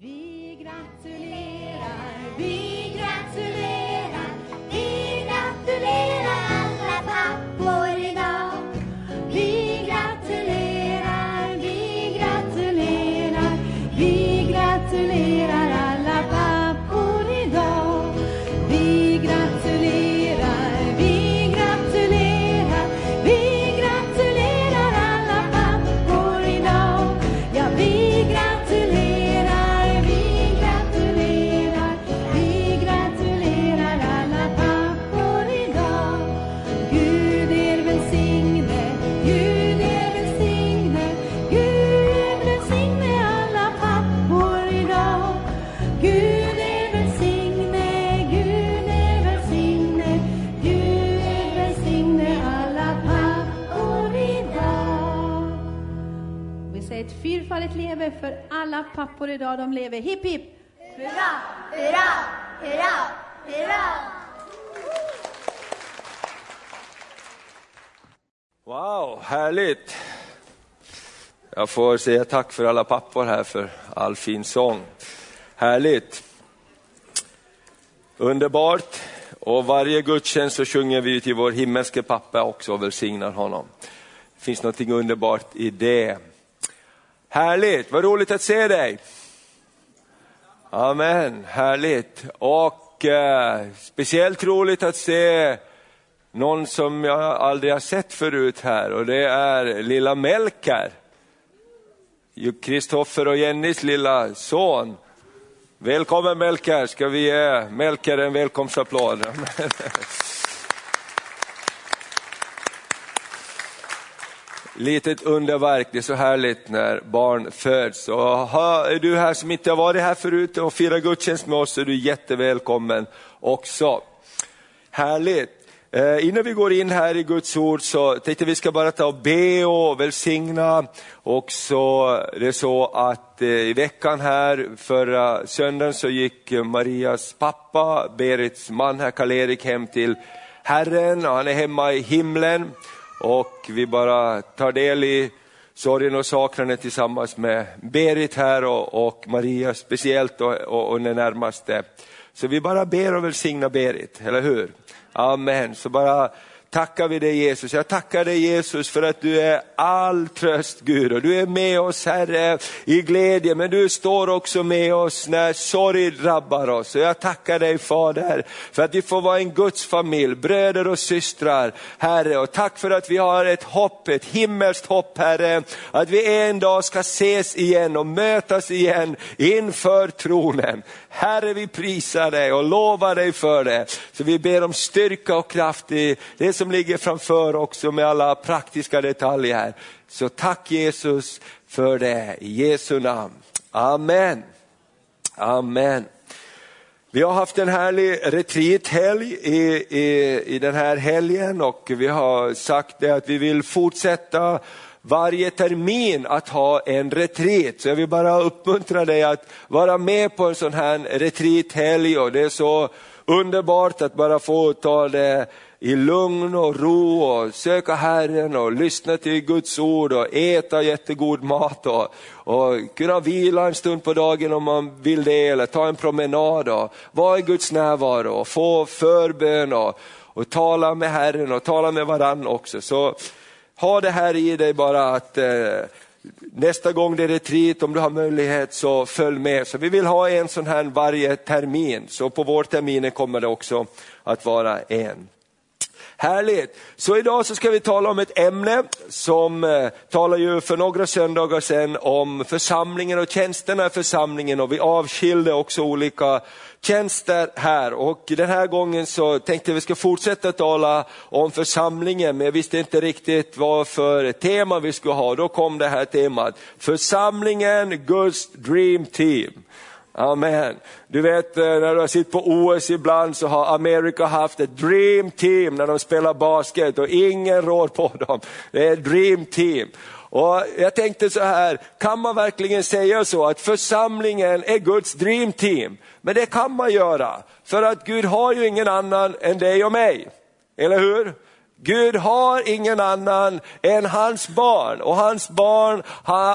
Vi gratulerar, fyrfaldigt leve för alla pappor idag. De lever hipp hipp. Hurra, hurra, hurra, hurra! Wow, härligt! Jag får säga tack för alla pappor här för all fin sång. Härligt! Underbart! Och varje gudstjänst så sjunger vi till vår himmelske pappa också och välsignar honom. Det finns något underbart i det. Härligt, vad roligt att se dig! Amen, härligt! Och eh, speciellt roligt att se någon som jag aldrig har sett förut här och det är lilla Melker. Kristoffer och Jennys lilla son. Välkommen Melker, ska vi ge Melker en välkomstapplåd? Litet underverk, det är så härligt när barn föds. Och ha- är du här som inte har varit här förut och firat gudstjänst med oss så är du jättevälkommen också. Härligt! Eh, innan vi går in här i Guds ord så tänkte vi ska bara ta och be och välsigna. Och så det är så att eh, i veckan här förra söndagen så gick Marias pappa, Berits man här, Karl-Erik hem till Herren och han är hemma i himlen. Och vi bara tar del i sorgen och saknaden tillsammans med Berit här och, och Maria speciellt och, och, och den närmaste. Så vi bara ber och välsignar Berit, eller hur? Amen. Så bara tackar vi dig Jesus. Jag tackar dig Jesus för att du är all tröst Gud och du är med oss Herre i glädje men du står också med oss när sorg drabbar oss. Och jag tackar dig Fader för att vi får vara en Guds familj, bröder och systrar Herre och tack för att vi har ett hopp, ett himmelskt hopp Herre, att vi en dag ska ses igen och mötas igen inför tronen. Herre vi prisar dig och lovar dig för det. Så vi ber om styrka och kraft i det som ligger framför också med alla praktiska detaljer. Så tack Jesus för det i Jesu namn. Amen. Amen. Vi har haft en härlig retreathelg i, i, i den här helgen och vi har sagt det att vi vill fortsätta varje termin att ha en retreat. Så jag vill bara uppmuntra dig att vara med på en sån här retreathelg och det är så underbart att bara få ta det i lugn och ro och söka Herren och lyssna till Guds ord och äta jättegod mat och, och kunna vila en stund på dagen om man vill det eller ta en promenad och vara i Guds närvaro och få förbön och, och tala med Herren och tala med varann också. Så ha det här i dig bara att eh, nästa gång det är retreat, om du har möjlighet så följ med. Så vi vill ha en sån här varje termin, så på vårterminen kommer det också att vara en. Härligt! Så idag så ska vi tala om ett ämne som eh, talade ju för några söndagar sedan om församlingen och tjänsterna i församlingen och vi avskilde också olika tjänster här och den här gången så tänkte jag vi ska fortsätta tala om församlingen men jag visste inte riktigt vad för tema vi skulle ha. Då kom det här temat, församlingen Guds Dream Team. Amen. Du vet eh, när du har sett på OS ibland så har Amerika haft ett dream team när de spelar basket och ingen rår på dem. Det är ett dream team. Och jag tänkte så här, kan man verkligen säga så att församlingen är Guds dream team? Men det kan man göra, för att Gud har ju ingen annan än dig och mig. Eller hur? Gud har ingen annan än hans barn och hans barn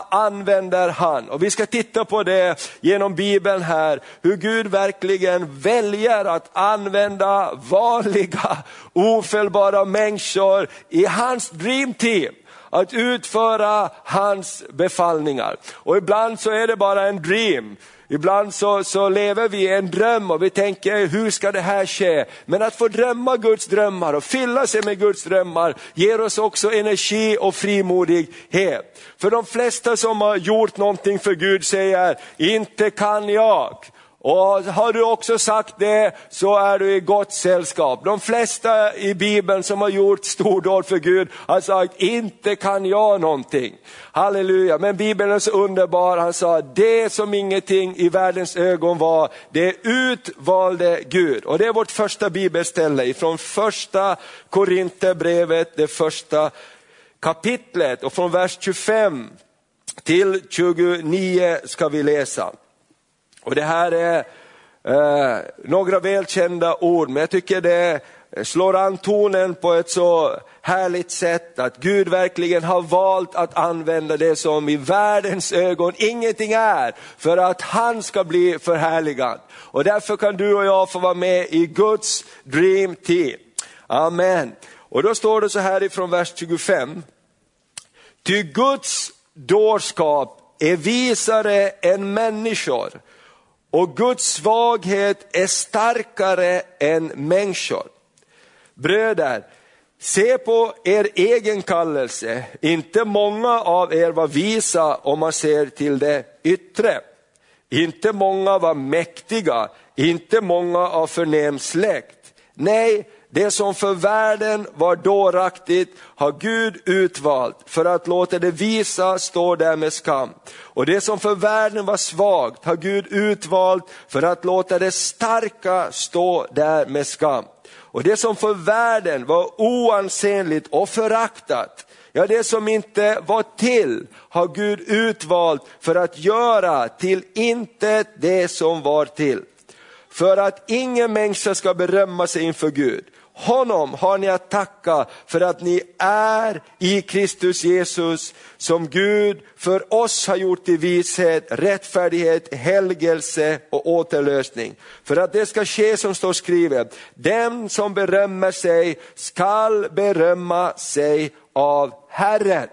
använder han. Och vi ska titta på det genom Bibeln här, hur Gud verkligen väljer att använda vanliga ofelbara människor i hans dream team att utföra hans befallningar. Och ibland så är det bara en dream. Ibland så, så lever vi i en dröm och vi tänker, eh, hur ska det här ske? Men att få drömma Guds drömmar och fylla sig med Guds drömmar ger oss också energi och frimodighet. För de flesta som har gjort någonting för Gud säger, inte kan jag. Och har du också sagt det så är du i gott sällskap. De flesta i Bibeln som har gjort stordåd för Gud har sagt, inte kan jag någonting. Halleluja, men Bibeln är så underbar. Han sa, det som ingenting i världens ögon var, det utvalde Gud. Och det är vårt första bibelställe ifrån första Korinthierbrevet, det första kapitlet. Och från vers 25 till 29 ska vi läsa. Och det här är eh, några välkända ord, men jag tycker det slår an tonen på ett så härligt sätt att Gud verkligen har valt att använda det som i världens ögon ingenting är för att han ska bli förhärligad. Och därför kan du och jag få vara med i Guds dream team. Amen. Och då står det så här ifrån vers 25. Ty Guds dårskap är visare än människor och Guds svaghet är starkare än människor. Bröder, se på er egen kallelse, inte många av er var visa om man ser till det yttre. Inte många var mäktiga, inte många av förnäm släkt. Nej, det som för världen var dåraktigt har Gud utvalt för att låta det visa stå där med skam. Och det som för världen var svagt har Gud utvalt för att låta det starka stå där med skam. Och det som för världen var oansenligt och föraktat, ja det som inte var till har Gud utvalt för att göra till intet det som var till. För att ingen människa ska berömma sig inför Gud. Honom har ni att tacka för att ni är i Kristus Jesus som Gud för oss har gjort till vishet, rättfärdighet, helgelse och återlösning. För att det ska ske som står skrivet, den som berömmer sig skall berömma sig av Herren.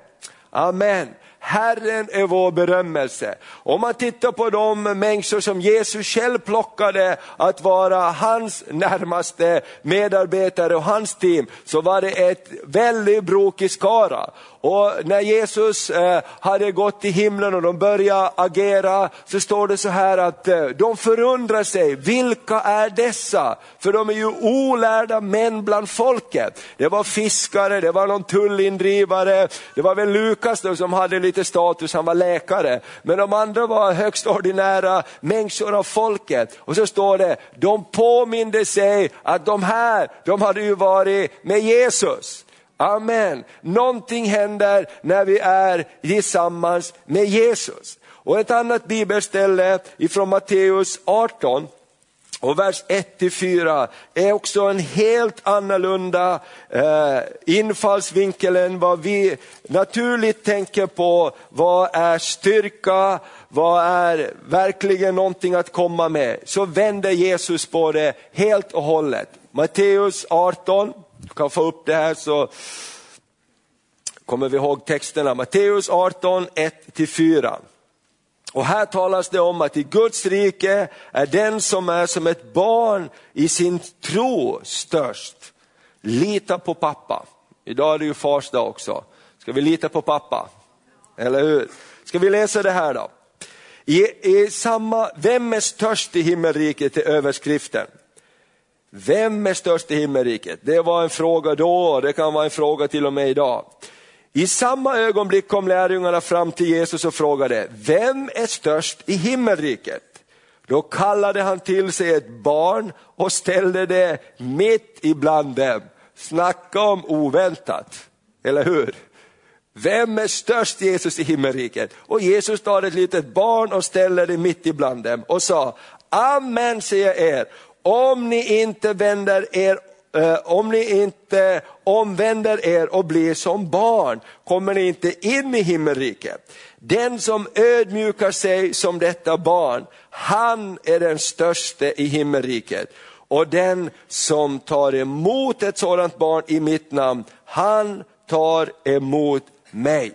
Amen. Herren är vår berömmelse. Om man tittar på de människor som Jesus själv plockade att vara hans närmaste medarbetare och hans team, så var det ett väldigt brokig skara. Och när Jesus eh, hade gått till himlen och de började agera, så står det så här att eh, de förundrar sig, vilka är dessa? För de är ju olärda män bland folket. Det var fiskare, det var någon tullindrivare, det var väl Lukas då som hade lite status, han var läkare. Men de andra var högst ordinära människor av folket. Och så står det, de påminde sig att de här, de hade ju varit med Jesus. Amen. Någonting händer när vi är tillsammans med Jesus. Och ett annat bibelställe ifrån Matteus 18, och vers 1-4 är också en helt annorlunda eh, infallsvinkel än vad vi naturligt tänker på. Vad är styrka? Vad är verkligen någonting att komma med? Så vänder Jesus på det helt och hållet. Matteus 18, du kan få upp det här så kommer vi ihåg texterna. Matteus 18, 1-4. Och här talas det om att i Guds rike är den som är som ett barn i sin tro störst. Lita på pappa. Idag är det ju fars dag också. Ska vi lita på pappa? Eller hur? Ska vi läsa det här då? I, i samma, vem är störst i himmelriket är överskriften. Vem är störst i himmelriket? Det var en fråga då och det kan vara en fråga till och med idag. I samma ögonblick kom lärjungarna fram till Jesus och frågade, vem är störst i himmelriket? Då kallade han till sig ett barn och ställde det mitt ibland dem. Snacka om oväntat, eller hur? Vem är störst Jesus i himmelriket? Och Jesus tar ett litet barn och ställer det mitt ibland dem och sa, Amen säger er, om ni inte vänder er eh, om ni inte omvänder er och blir som barn kommer ni inte in i himmelriket. Den som ödmjukar sig som detta barn, han är den störste i himmelriket. Och den som tar emot ett sådant barn i mitt namn, han tar emot mig.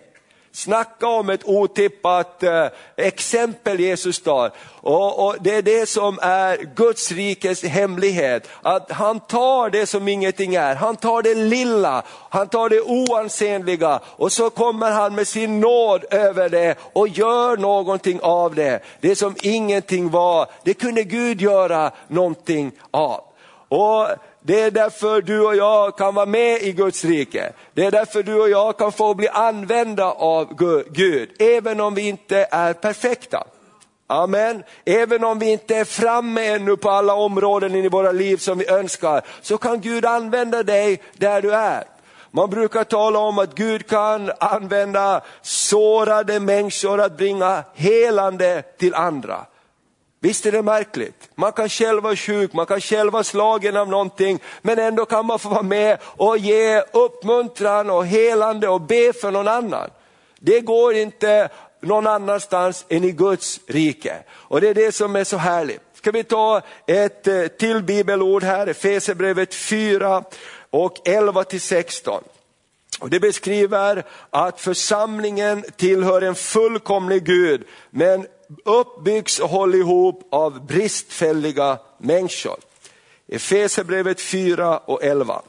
Snacka om ett otippat eh, exempel Jesus tar. Och, och, Det är det som är Guds rikes hemlighet. Att han tar det som ingenting är, han tar det lilla, han tar det oansenliga och så kommer han med sin nåd över det och gör någonting av det. Det som ingenting var, det kunde Gud göra någonting av. Och det är därför du och jag kan vara med i Guds rike. Det är därför du och jag kan få bli använda av Gud, även om vi inte är perfekta. Amen. Även om vi inte är framme ännu på alla områden i våra liv som vi önskar, så kan Gud använda dig där du är. Man brukar tala om att Gud kan använda sårade människor att bringa helande till andra. Visst är det märkligt? Man kan själv vara sjuk, man kan själv vara slagen av någonting, men ändå kan man få vara med och ge uppmuntran och helande och be för någon annan. Det går inte någon annanstans än i Guds rike. Och det är det som är så härligt. Ska vi ta ett eh, till bibelord här, Efesierbrevet 4 och 11 till 16. Och det beskriver att församlingen tillhör en fullkomlig Gud, men uppbyggs och hålls ihop av bristfälliga människor. Efesierbrevet 4 och 11.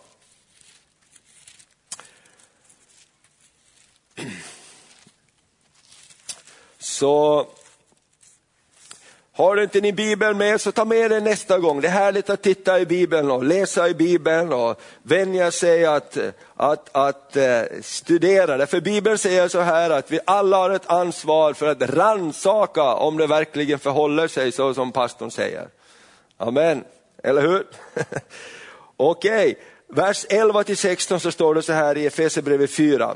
Så har du inte din bibel med så ta med den nästa gång. Det är härligt att titta i bibeln och läsa i bibeln och vänja sig att, att, att eh, studera det. För bibeln säger så här att vi alla har ett ansvar för att ransaka om det verkligen förhåller sig så som pastorn säger. Amen, eller hur? Okej, okay. vers 11 till 16 så står det så här i Efesierbrevet 4.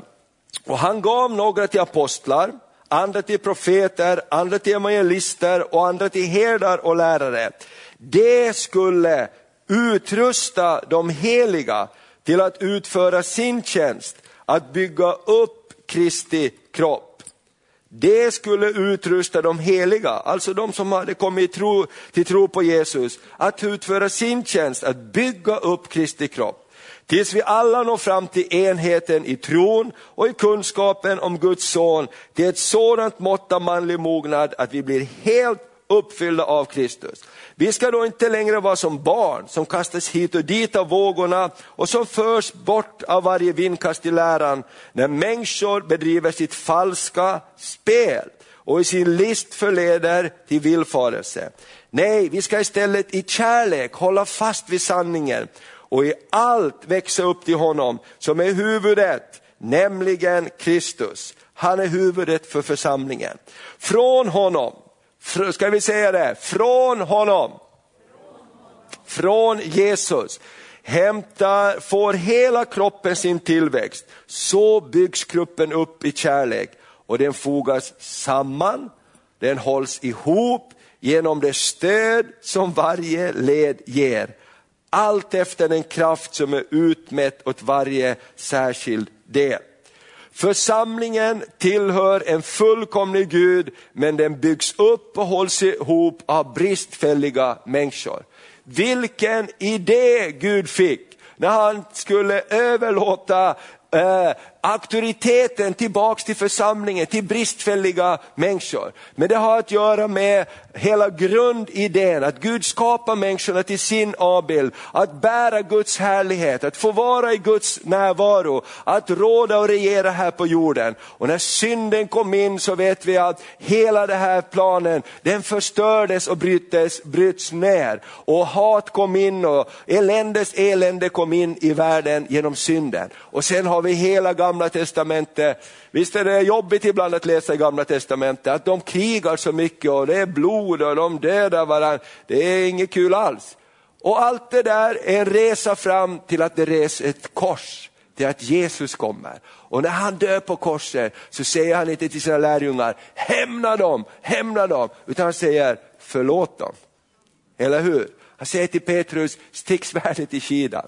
Och han gav några till apostlar, andra till profeter, andra till evangelister och andra till herdar och lärare. Det skulle utrusta de heliga till att utföra sin tjänst, att bygga upp Kristi kropp. Det skulle utrusta de heliga, alltså de som hade kommit tro, till tro på Jesus, att utföra sin tjänst, att bygga upp Kristi kropp. Tills vi alla når fram till enheten i tron och i kunskapen om Guds son, till ett sådant mått av manlig mognad att vi blir helt uppfyllda av Kristus. Vi ska då inte längre vara som barn som kastas hit och dit av vågorna och som förs bort av varje vindkast i läran när människor bedriver sitt falska spel och i sin list förleder till villfarelse. Nej, vi ska istället i kärlek hålla fast vid sanningen och i allt växa upp till honom som är huvudet, nämligen Kristus. Han är huvudet för församlingen. Från honom, ska vi säga det, från honom, från Jesus hämtar, får hela kroppen sin tillväxt. Så byggs kroppen upp i kärlek och den fogas samman, den hålls ihop genom det stöd som varje led ger allt efter den kraft som är utmätt åt varje särskild del. Församlingen tillhör en fullkomlig Gud, men den byggs upp och hålls ihop av bristfälliga människor. Vilken idé Gud fick när han skulle överlåta eh, auktoriteten tillbaks till församlingen, till bristfälliga människor. Men det har att göra med hela grundidén att Gud skapar människorna till sin avbild, att bära Guds härlighet, att få vara i Guds närvaro, att råda och regera här på jorden. Och när synden kom in så vet vi att hela den här planen, den förstördes och bryttes, bryts ner. Och hat kom in och eländes elände kom in i världen genom synden. Och sen har vi hela gamla testamentet. Visst är det jobbigt ibland att läsa i gamla testamentet, att de krigar så mycket och det är blod och de dödar varandra. Det är inget kul alls. Och allt det där är en resa fram till att det res ett kors, till att Jesus kommer. Och när han dör på korset så säger han inte till sina lärjungar, hämna dem, hämna dem, utan han säger förlåt dem. Eller hur? Han säger till Petrus, stick svärdet i kidan.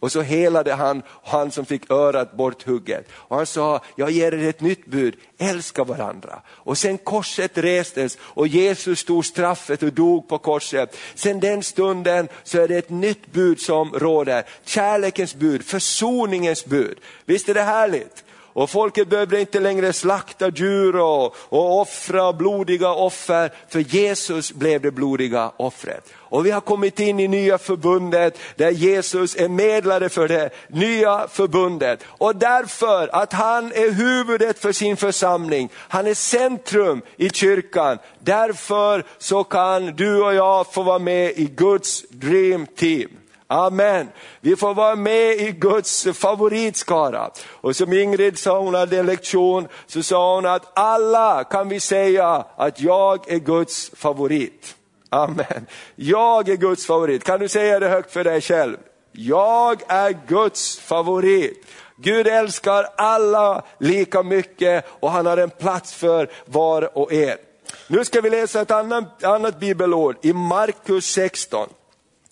Och så helade han han som fick örat borthugget. Och han sa, jag ger er ett nytt bud, älska varandra. Och sen korset restes och Jesus tog straffet och dog på korset. Sen den stunden så är det ett nytt bud som råder, kärlekens bud, försoningens bud. Visst är det härligt? Och folket behövde inte längre slakta djur och, och offra blodiga offer, för Jesus blev det blodiga offret. Och vi har kommit in i nya förbundet där Jesus är medlare för det nya förbundet. Och därför att han är huvudet för sin församling, han är centrum i kyrkan. Därför så kan du och jag få vara med i Guds dream team. Amen. Vi får vara med i Guds favoritskara. Och som Ingrid sa, hon hade en lektion, så sa hon att alla kan vi säga att jag är Guds favorit. Amen. Jag är Guds favorit. Kan du säga det högt för dig själv? Jag är Guds favorit. Gud älskar alla lika mycket och han har en plats för var och en. Nu ska vi läsa ett annat, annat bibelord i Markus 16.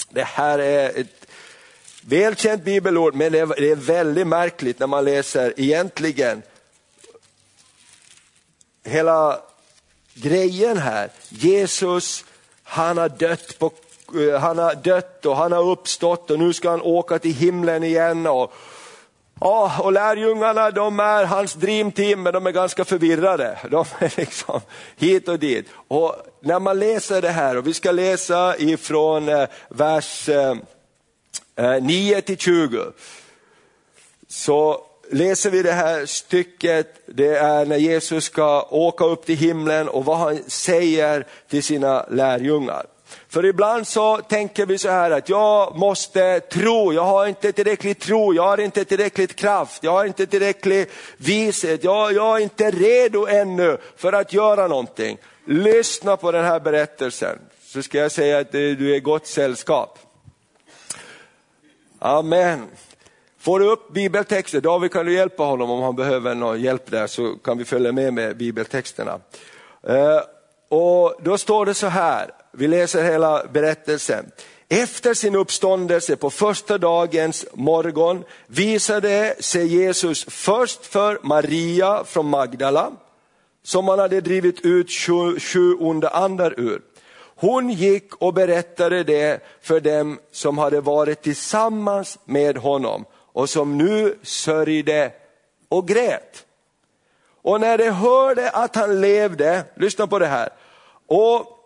Det här är ett välkänt bibelord, men det är väldigt märkligt när man läser egentligen hela grejen här. Jesus, han har dött på eh, han har dött och han har uppstått och nu ska han åka till himlen igen. Och, Oh, och lärjungarna de är hans dreamteam men de är ganska förvirrade. De är liksom hit och dit. Och när man läser det här, och vi ska läsa ifrån eh, vers eh, eh, 9 till 20, så läser vi det här stycket, det är när Jesus ska åka upp till himlen och vad han säger till sina lärjungar. För ibland så tänker vi så här att jag måste tro, jag har inte tillräckligt tro, jag har inte tillräckligt kraft, jag har inte tillräcklig vishet, jag, jag är inte redo ännu för att göra någonting. Lyssna på den här berättelsen så ska jag säga att du är gott sällskap. Amen. Får du upp bibeltexter, David kan du hjälpa honom om han behöver någon hjälp där så kan vi följa med med bibeltexterna. Eh, och då står det så här, vi läser hela berättelsen. Efter sin uppståndelse på första dagens morgon visade sig Jesus först för Maria från Magdala, som han hade drivit ut sju, sju onda andar ur. Hon gick och berättade det för dem som hade varit tillsammans med honom och som nu sörjde och grät. Och när de hörde att han levde, lyssna på det här, och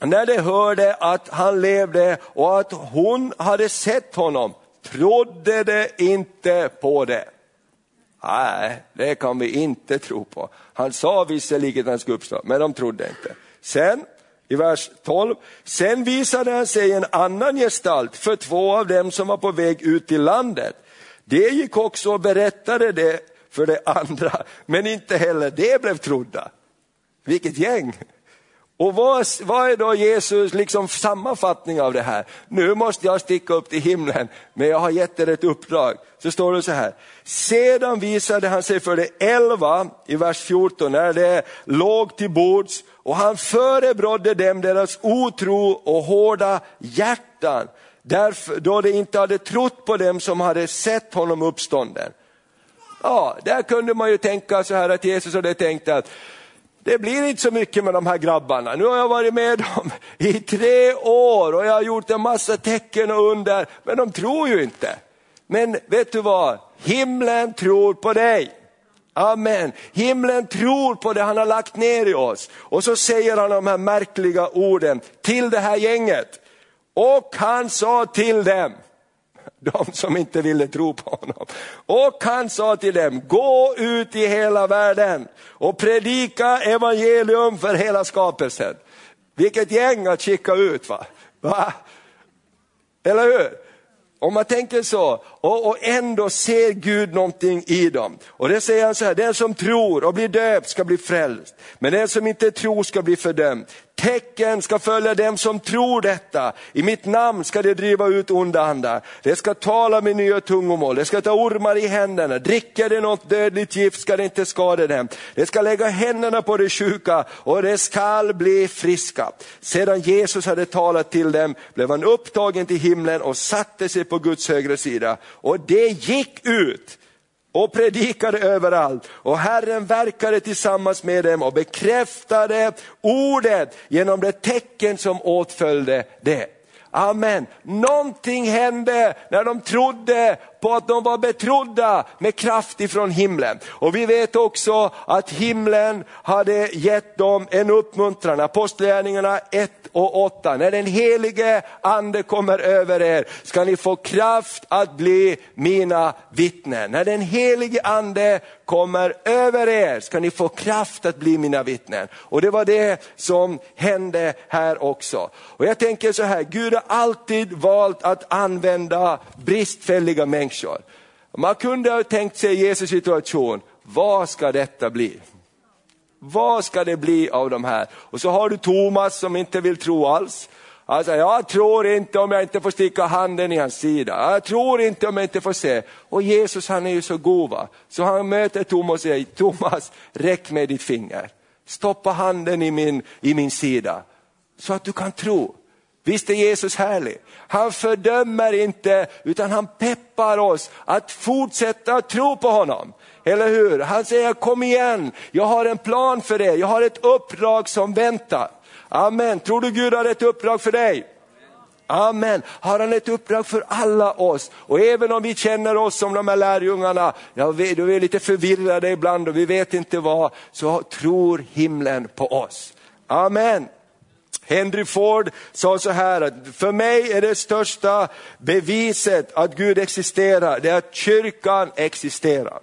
när de hörde att han levde och att hon hade sett honom, trodde de inte på det. Nej, det kan vi inte tro på. Han sa visserligen att han skulle uppstå, men de trodde inte. Sen i vers 12. Sen visade han sig en annan gestalt för två av dem som var på väg ut till landet. Det gick också och berättade det för de andra, men inte heller det blev trodda. Vilket gäng! Och vad, vad, är då Jesus liksom sammanfattning av det här? Nu måste jag sticka upp till himlen, men jag har gett er ett uppdrag. Så står det så här, sedan visade han sig för de elva i vers 14, när det låg till bords och han förebrådde dem deras otro och hårda hjärtan, därför, då de inte hade trott på dem som hade sett honom uppstånden. Ja, där kunde man ju tänka så här att Jesus hade tänkt att det blir inte så mycket med de här grabbarna. Nu har jag varit med dem i tre år och jag har gjort en massa tecken och under, men de tror ju inte. Men vet du vad, himlen tror på dig. Amen. Himlen tror på det han har lagt ner i oss. Och så säger han de här märkliga orden till det här gänget. Och han sa till dem, de som inte ville tro på honom. Och han sa till dem, gå ut i hela världen och predika evangelium för hela skapelsen. Vilket gäng att skicka ut va? va? Eller hur? Om man tänker så, och, och, ändå ser Gud någonting i dem. Och det säger han så här, den som tror och blir döpt ska bli frälst, men den som inte tror ska bli fördömd. Tecken ska följa dem som tror detta. I mitt namn ska de driva ut onda andar. De ska tala med nya tungomål, de ska ta ormar i händerna. Dricker de något dödligt gift ska det inte skada dem. De ska lägga händerna på de sjuka och de skall bli friska. Sedan Jesus hade talat till dem blev han upptagen till himlen och satte sig på Guds högra sida. Och det gick ut och predikade överallt. Och Herren verkade tillsammans med dem och bekräftade ordet genom det tecken som åtföljde det. Amen. Någonting hände när de trodde på att de var betrodda med kraft ifrån himlen. Och vi vet också att himlen hade gett dem en uppmuntran. Apostlagärningarna 1 och 8. När den helige ande kommer över er ska ni få kraft att bli mina vittnen. När den helige ande kommer över er ska ni få kraft att bli mina vittnen. Och det var det som hände här också. Och jag tänker så här, Gud har alltid valt att använda bristfälliga människor. Man kunde ha tänkt sig Jesus situation, vad ska detta bli? Vad ska det bli av de här? Och så har du Thomas som inte vill tro alls. Alltså, jag tror inte om jag inte får sticka handen i hans sida. Jag tror inte om jag inte får se. Och Jesus han är ju så god va? Så han möter Thomas och säger, Thomas räck mig ditt finger. Stoppa handen i min, i min sida. Så att du kan tro. Visst är Jesus härlig? Han fördömer inte utan han peppar oss att fortsätta tro på honom. Eller hur? Han säger kom igen, jag har en plan för dig, jag har ett uppdrag som väntar. Amen. Tror du Gud har ett uppdrag för dig? Amen. Har han ett uppdrag för alla oss? Och även om vi känner oss som de här lärjungarna, ja, vi, då är lite förvirrade ibland och vi vet inte vad, så tror himlen på oss. Amen. Henry Ford sa så här att för mig är det största beviset att Gud existerar, det är att kyrkan existerar.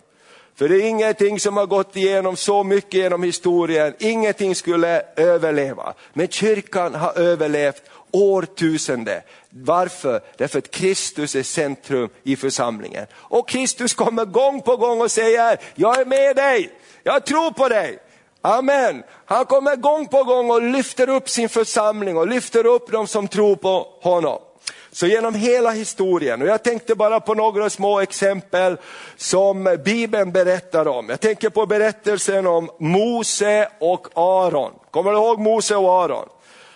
För det är ingenting som har gått igenom så mycket genom historien, ingenting skulle överleva. Men kyrkan har överlevt årtusende. Varför? Därför att Kristus är centrum i församlingen. Och Kristus kommer gång på gång och säger, jag är med dig, jag tror på dig. Amen. Han kommer gång på gång och lyfter upp sin församling och lyfter upp de som tror på honom. Så genom hela historien, och jag tänkte bara på några små exempel som Bibeln berättar om. Jag tänker på berättelsen om Mose och Aron. Kommer du ihåg Mose och Aron?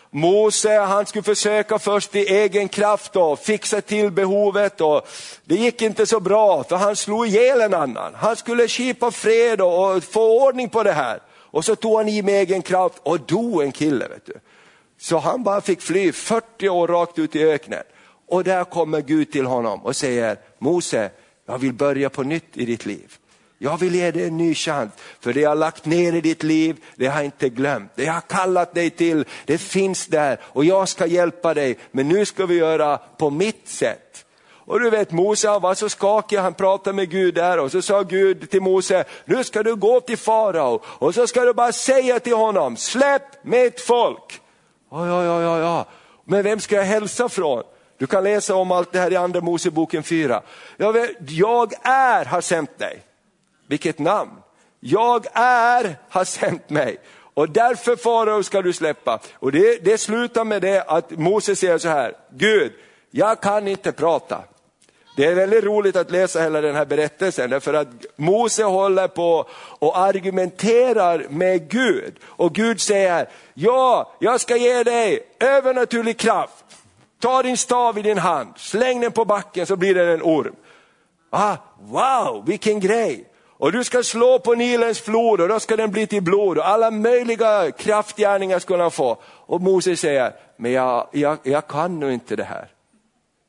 Mose han skulle försöka först i egen kraft och fixa till behovet och det gick inte så bra för han slog ihjäl en annan. Han skulle skipa fred och få ordning på det här. Och så tog han i med egen kraft och dog en kille. Vet du. Så han bara fick fly 40 år rakt ut i öknen. Och där kommer Gud till honom och säger, Mose, jag vill börja på nytt i ditt liv. Jag vill ge dig en ny chans, för det jag har lagt ner i ditt liv, det har jag inte glömt. Det jag har kallat dig till, det finns där och jag ska hjälpa dig, men nu ska vi göra på mitt sätt. Och du vet Mose han var så skakig, han pratade med Gud där och så sa Gud till Mose, nu ska du gå till farao och så ska du bara säga till honom, släpp mitt folk. Ja, ja, ja, ja, ja. Men vem ska jag hälsa från? Du kan läsa om allt det här i andra Moseboken 4. Jag, vet, jag är har sänt dig. Vilket namn! Jag är har sänt mig. Och därför farao ska du släppa. Och det, det slutar med det att Mose säger så här, Gud, jag kan inte prata. Det är väldigt roligt att läsa hela den här berättelsen, därför att Mose håller på och argumenterar med Gud. Och Gud säger, ja, jag ska ge dig övernaturlig kraft. Ta din stav i din hand, släng den på backen så blir den en orm. Ah, wow, vilken grej! Och du ska slå på Nilens flod och då ska den bli till blod och alla möjliga kraftgärningar ska han få. Och Mose säger, men jag, jag, jag kan nog inte det här.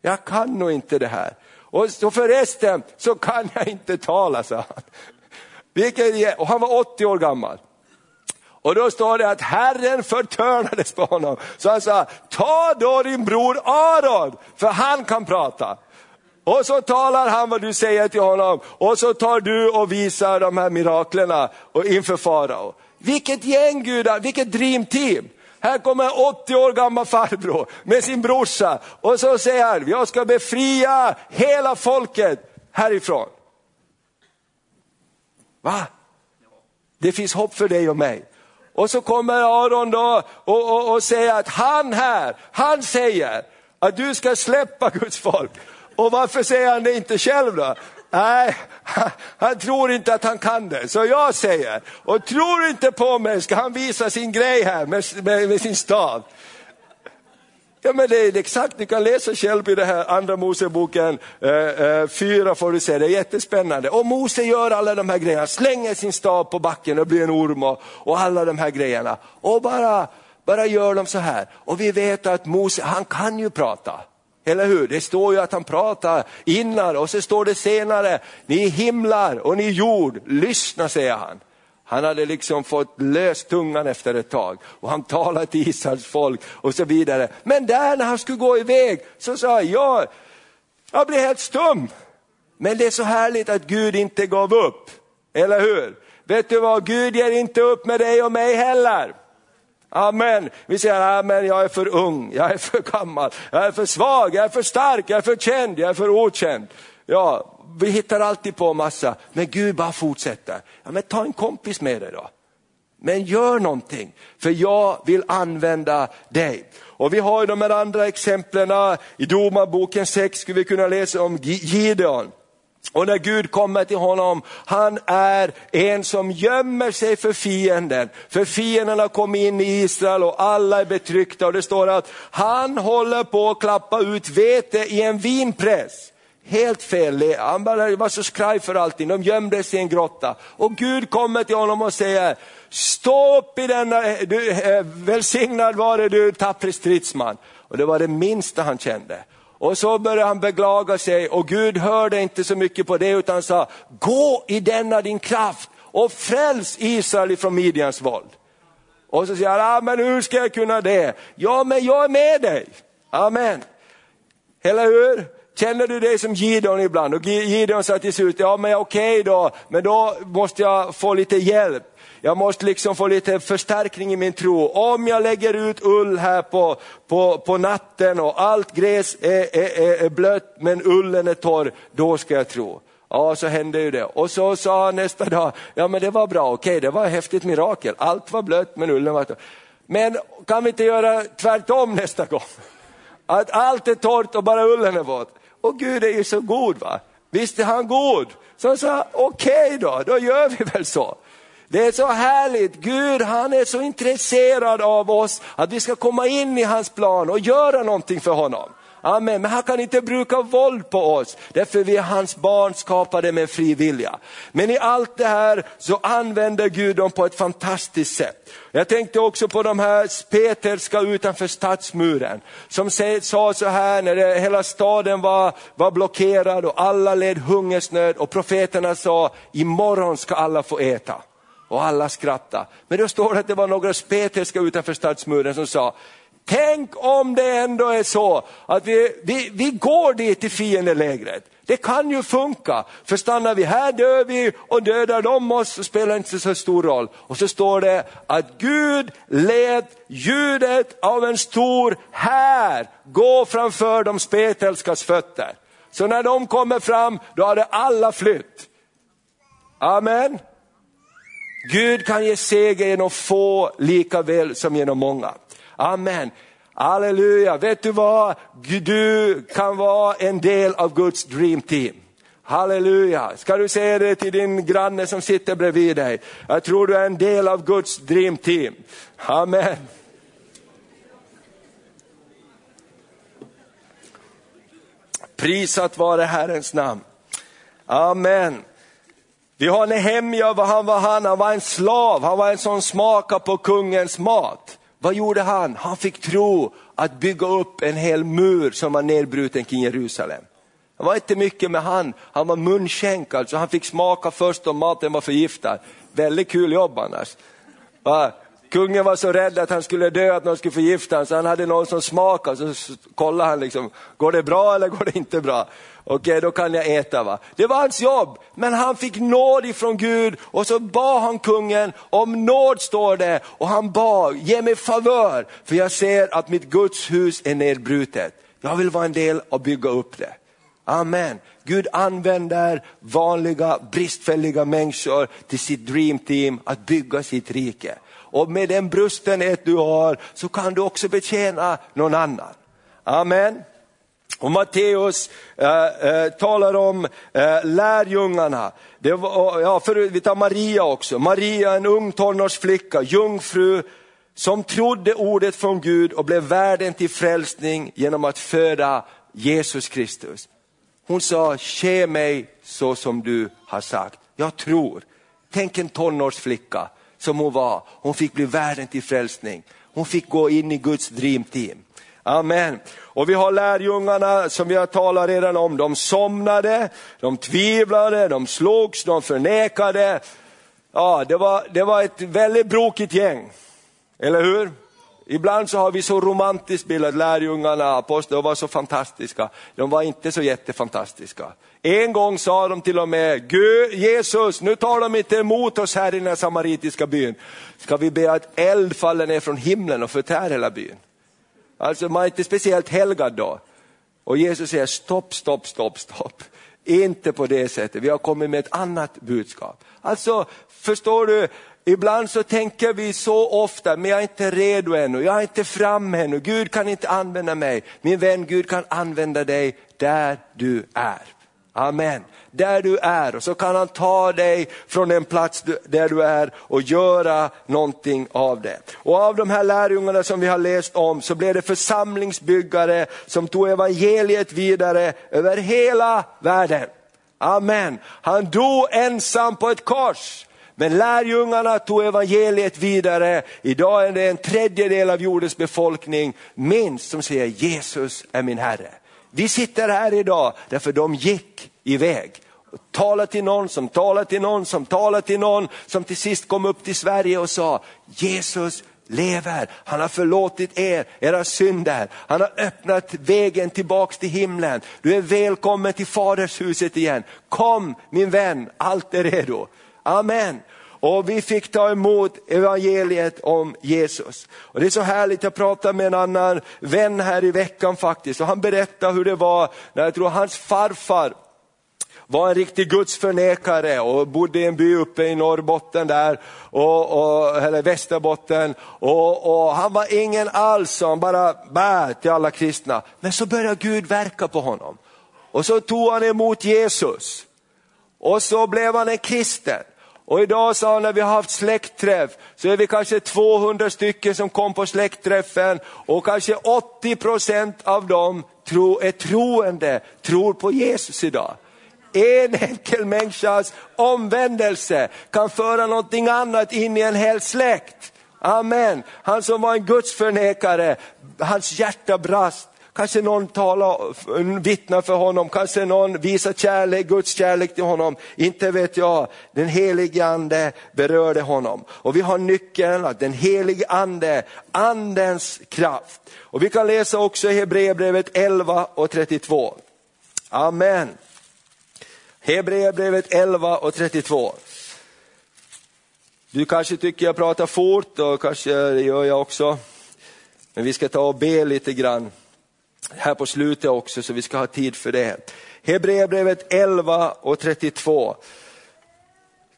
Jag kan nog inte det här. Och så förresten så kan jag inte tala, sa han. Vilket, och han var 80 år gammal. Och då står det att Herren förtörnades på honom. Så han sa, ta då din bror Aron, för han kan prata. Och så talar han vad du säger till honom och så tar du och visar de här miraklerna inför farao. Vilket gäng gudar, vilket dreamteam. Här kommer 80 år gammal farbror med sin brorsa och så säger han, jag ska befria hela folket härifrån. Va? Det finns hopp för dig och mig. Och så kommer Aron då och, och, och säger att han här, han säger att du ska släppa Guds folk. Och varför säger han det inte själv då? Nej, han, tror inte att han kan det. Så jag säger, och tror inte på mig ska han visa sin grej här med, med, med sin stav. Ja men det är exakt, du kan läsa själv i den här andra Moseboken eh, eh, 4 får du se, det är jättespännande. Och Mose gör alla de här grejerna, slänger sin stav på backen och blir en orm och, och alla de här grejerna. Och bara, bara gör dem så här. Och vi vet att Mose, han kan ju prata. Eller hur? Det står ju att han pratar innan och så står det senare, ni himlar och ni jord, lyssna säger han. Han hade liksom fått lös tungan efter ett tag och han talade till Israels folk och så vidare. Men där när han skulle gå iväg så sa jag, jag blev helt stum. Men det är så härligt att Gud inte gav upp, eller hur? Vet du vad, Gud ger inte upp med dig och mig heller. Amen. Vi säger, amen, jag är för ung, jag är för gammal, jag är för svag, jag är för stark, jag är för känd, jag är för okänd. Ja, vi hittar alltid på massa, men Gud bara fortsätter. Ja, men ta en kompis med dig då. Men gör någonting, för jag vill använda dig. Och vi har ju de här andra exemplen, i Domarboken 6 skulle vi kunna läsa om Gideon. Och när Gud kommer till honom, han är en som gömmer sig för fienden. För fienden har kommit in i Israel och alla är betryckta och det står att han håller på att klappa ut vete i en vinpress. Helt fel, han bara var så skraj för allting, de gömde sig i en grotta. Och Gud kommer till honom och säger, stå upp i denna, du, eh, välsignad vare du tappre stridsman. Och det var det minsta han kände. Och så började han beklaga sig och Gud hörde inte så mycket på det utan sa, gå i denna din kraft och fräls Israel ifrån Midjans våld. Och så säger han, ah, men hur ska jag kunna det? Ja, men jag är med dig. Amen. Eller hur? Känner du dig som Gideon ibland? Och Gideon sa till slut, ja men okej okay då, men då måste jag få lite hjälp. Jag måste liksom få lite förstärkning i min tro. Om jag lägger ut ull här på, på, på natten och allt gräs är, är, är blött men ullen är torr, då ska jag tro. Ja, så hände ju det. Och så sa han nästa dag, ja men det var bra, okej det var ett häftigt mirakel. Allt var blött men ullen var torr. Men kan vi inte göra tvärtom nästa gång? Att allt är torrt och bara ullen är våt. Och Gud är ju så god va. Visst är han god? Så han sa, okej okay då, då gör vi väl så. Det är så härligt, Gud han är så intresserad av oss att vi ska komma in i hans plan och göra någonting för honom. Amen. Men han kan inte bruka våld på oss, därför vi är hans barn skapade med fri vilja. Men i allt det här så använder Gud dem på ett fantastiskt sätt. Jag tänkte också på de här Peterska utanför stadsmuren, som sa så här när det, hela staden var, var blockerad och alla led hungersnöd och profeterna sa, imorgon ska alla få äta och alla skrattade. Men då står det att det var några spetälska utanför stadsmuren som sa, tänk om det ändå är så att vi, vi, vi går dit till fiendelägret. Det kan ju funka, för stannar vi här dör vi och dödar de oss så spelar det inte så stor roll. Och så står det att Gud lät ljudet av en stor här gå framför de spetälskas fötter. Så när de kommer fram, då hade alla flytt. Amen. Gud kan ge seger genom få lika väl som genom många. Amen. Halleluja, vet du vad? Du kan vara en del av Guds dream team. Halleluja, ska du säga det till din granne som sitter bredvid dig? Jag tror du är en del av Guds dream team. Amen. Prisat vare Herrens namn. Amen. Vi har Nehemja, vad han var han? Han var en slav, han var en som smakade på kungens mat. Vad gjorde han? Han fick tro att bygga upp en hel mur som var nedbruten kring Jerusalem. Det var inte mycket med han, han var munskänk alltså, han fick smaka först om maten var förgiftad. Väldigt kul jobb annars. Va? Kungen var så rädd att han skulle dö, att någon skulle förgifta honom, så han hade någon som smakade, så kollade han liksom, går det bra eller går det inte bra? Okej, okay, då kan jag äta. va. Det var hans jobb, men han fick nåd ifrån Gud och så bad han kungen om nåd står det och han bad, ge mig favör för jag ser att mitt Guds hus är nedbrutet. Jag vill vara en del och bygga upp det. Amen. Gud använder vanliga bristfälliga människor till sitt dream team att bygga sitt rike. Och med den brustenhet du har så kan du också betjäna någon annan. Amen. Och Matteus äh, äh, talar om äh, lärjungarna. Det var, ja, för, vi tar Maria också. Maria, en ung tonårsflicka, jungfru, som trodde ordet från Gud och blev värden till frälsning genom att föda Jesus Kristus. Hon sa, ske mig så som du har sagt. Jag tror. Tänk en tonårsflicka som hon var, hon fick bli världen till frälsning. Hon fick gå in i Guds dream team. Amen. Och vi har lärjungarna som vi har talat redan om, de somnade, de tvivlade, de slogs, de förnekade. Ja, det var, det var ett väldigt brokigt gäng, eller hur? Ibland så har vi så romantiskt bildat lärjungarna, apostlarna de var så fantastiska. De var inte så jättefantastiska. En gång sa de till och med, Gud, Jesus, nu tar de inte emot oss här i den här samaritiska byn. Ska vi be att eld faller ner från himlen och förtär hela byn? Alltså man är inte speciellt helgad då. Och Jesus säger stopp, stopp, stopp, stopp. Inte på det sättet, vi har kommit med ett annat budskap. Alltså, förstår du, ibland så tänker vi så ofta, men jag är inte redo ännu, jag är inte framme ännu, Gud kan inte använda mig. Min vän, Gud kan använda dig där du är. Amen. Där du är och så kan han ta dig från den plats där du är och göra någonting av det. Och av de här lärjungarna som vi har läst om så blev det församlingsbyggare som tog evangeliet vidare över hela världen. Amen. Han dog ensam på ett kors. Men lärjungarna tog evangeliet vidare. Idag är det en tredjedel av jordens befolkning minst som säger Jesus är min Herre. Vi sitter här idag därför de gick iväg. Talade till någon som talade till någon som talade till någon som till sist kom upp till Sverige och sa Jesus lever, han har förlåtit er, era synder, han har öppnat vägen tillbaks till himlen. Du är välkommen till fadershuset igen. Kom min vän, allt är redo. Amen. Och vi fick ta emot evangeliet om Jesus. Och Det är så härligt, jag pratade med en annan vän här i veckan faktiskt och han berättade hur det var när jag tror hans farfar var en riktig gudsförnekare och bodde i en by uppe i Norrbotten där, och, och, eller Västerbotten. Och, och han var ingen alls, han bara bär till alla kristna. Men så började Gud verka på honom. Och så tog han emot Jesus. Och så blev han en kristen. Och idag sa han när vi har haft släktträff så är vi kanske 200 stycken som kom på släktträffen och kanske 80 procent av dem tro, är troende, tror på Jesus idag. En enkel människas omvändelse kan föra någonting annat in i en hel släkt. Amen. Han som var en gudsförnekare, hans hjärta brast. Kanske någon talar, vittnar för honom, kanske någon visar kärlek, Guds kärlek till honom. Inte vet jag, den helige ande berörde honom. Och vi har nyckeln att den helige ande, andens kraft. Och vi kan läsa också i Hebreerbrevet 11 och 32. Amen. Hebreerbrevet 11 och 32. Du kanske tycker jag pratar fort och kanske det gör jag också. Men vi ska ta och be lite grann här på slutet också så vi ska ha tid för det. Hebreerbrevet 11 och 32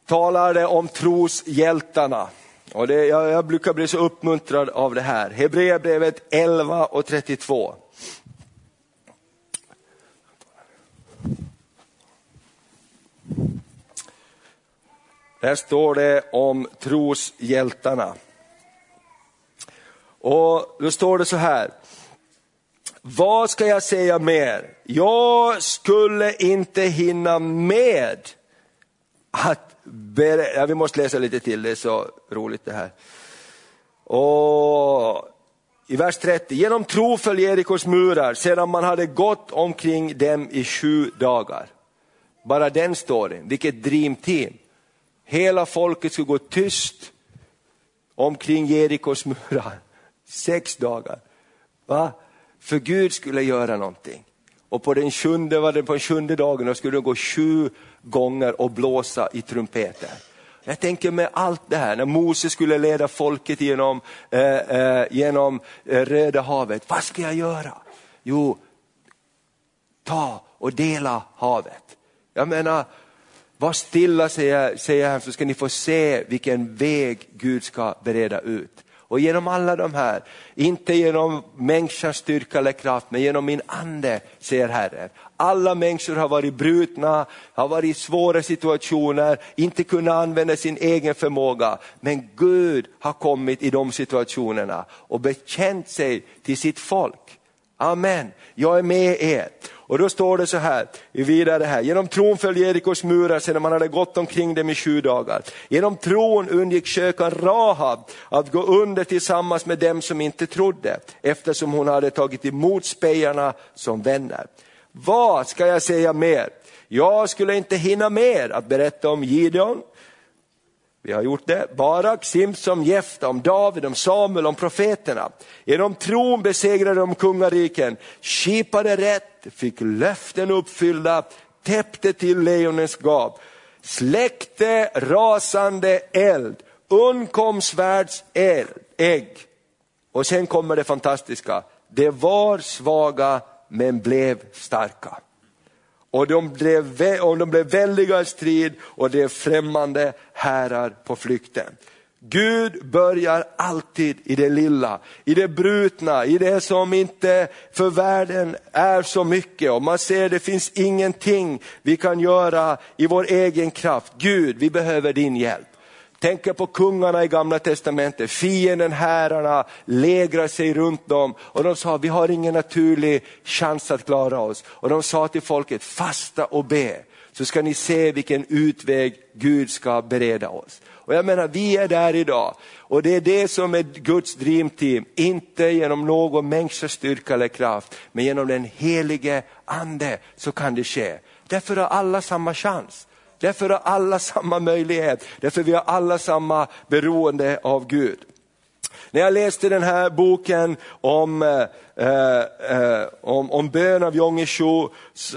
talar det om troshjältarna. Och det, jag, jag brukar bli så uppmuntrad av det här. Hebreerbrevet 11 och 32. Där står det om troshjältarna. Och då står det så här. Vad ska jag säga mer? Jag skulle inte hinna med att berätta. Ja, vi måste läsa lite till, det är så roligt det här. Och i vers 30, genom tro föll Jerikos murar sedan man hade gått omkring dem i sju dagar. Bara den storyn, vilket dreamteam. Hela folket skulle gå tyst omkring Jerikos murar. Sex dagar. Va? För Gud skulle göra någonting. Och på den sjunde, var det på den sjunde dagen, då skulle de gå sju gånger och blåsa i trumpeter. Jag tänker med allt det här, när Moses skulle leda folket genom, eh, eh, genom eh, Röda havet, vad ska jag göra? Jo, ta och dela havet. Jag menar, var stilla säger, säger han så ska ni få se vilken väg Gud ska bereda ut. Och genom alla de här, inte genom människans styrka eller kraft, men genom min ande, säger Herren. Alla människor har varit brutna, har varit i svåra situationer, inte kunnat använda sin egen förmåga. Men Gud har kommit i de situationerna och bekänt sig till sitt folk. Amen, jag är med er. Och då står det så här, vidare här, genom tron föll Jerikos murar sedan man hade gått omkring dem i sju dagar. Genom tron undgick kökan Rahab att gå under tillsammans med dem som inte trodde, eftersom hon hade tagit emot spejarna som vänner. Vad ska jag säga mer? Jag skulle inte hinna mer att berätta om Gideon, vi har gjort det. Barak, Simson, Jefta, om David, om Samuel, om profeterna. Genom tron besegrade de kungariken, kipade rätt, fick löften uppfyllda, täppte till lejonens gap, släckte rasande eld, undkom svärds ägg. Och sen kommer det fantastiska, det var svaga men blev starka. Och de blev, och de blev väldiga i strid och det är främmande härar på flykten. Gud börjar alltid i det lilla, i det brutna, i det som inte för världen är så mycket. Och man ser det finns ingenting vi kan göra i vår egen kraft. Gud, vi behöver din hjälp. Tänker på kungarna i gamla testamentet, fienden, herrarna lägrar sig runt dem och de sa vi har ingen naturlig chans att klara oss. Och de sa till folket fasta och be så ska ni se vilken utväg Gud ska bereda oss. Och jag menar vi är där idag och det är det som är Guds dreamteam, inte genom någon människas styrka eller kraft men genom den helige ande så kan det ske. Därför har alla samma chans. Därför har alla samma möjlighet, därför vi har alla samma beroende av Gud. När jag läste den här boken om, eh, eh, eh, om, om bön av Jongeshu,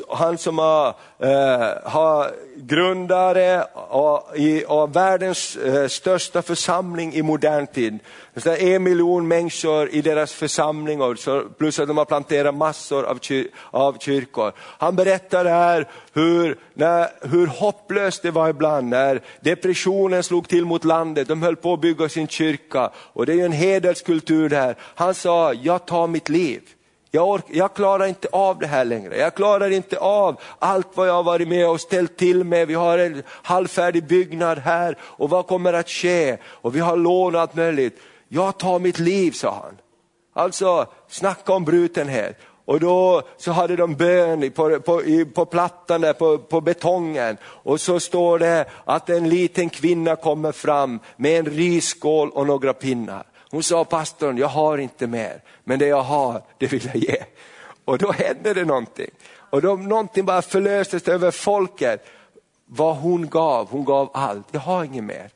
han som har, eh, har grundare av, i, av världens eh, största församling i modern tid. Så en miljon människor i deras församling och så, plus att de har planterat massor av, kyr, av kyrkor. Han berättar här hur, när, hur hopplöst det var ibland när depressionen slog till mot landet. De höll på att bygga sin kyrka och det är ju en hederskultur där. Han sa, jag tar mitt liv. Jag, ork, jag klarar inte av det här längre. Jag klarar inte av allt vad jag har varit med och ställt till med. Vi har en halvfärdig byggnad här och vad kommer att ske? Och vi har lån och allt möjligt. Jag tar mitt liv, sa han. Alltså, snacka om brutenhet. Och då så hade de bön på, på, på plattan där, på, på betongen. Och så står det att en liten kvinna kommer fram med en risskål och några pinnar. Hon sa, pastorn, jag har inte mer, men det jag har, det vill jag ge. Och då hände det någonting. Och då någonting bara förlöstes över folket. Vad hon gav, hon gav allt. Jag har inget mer.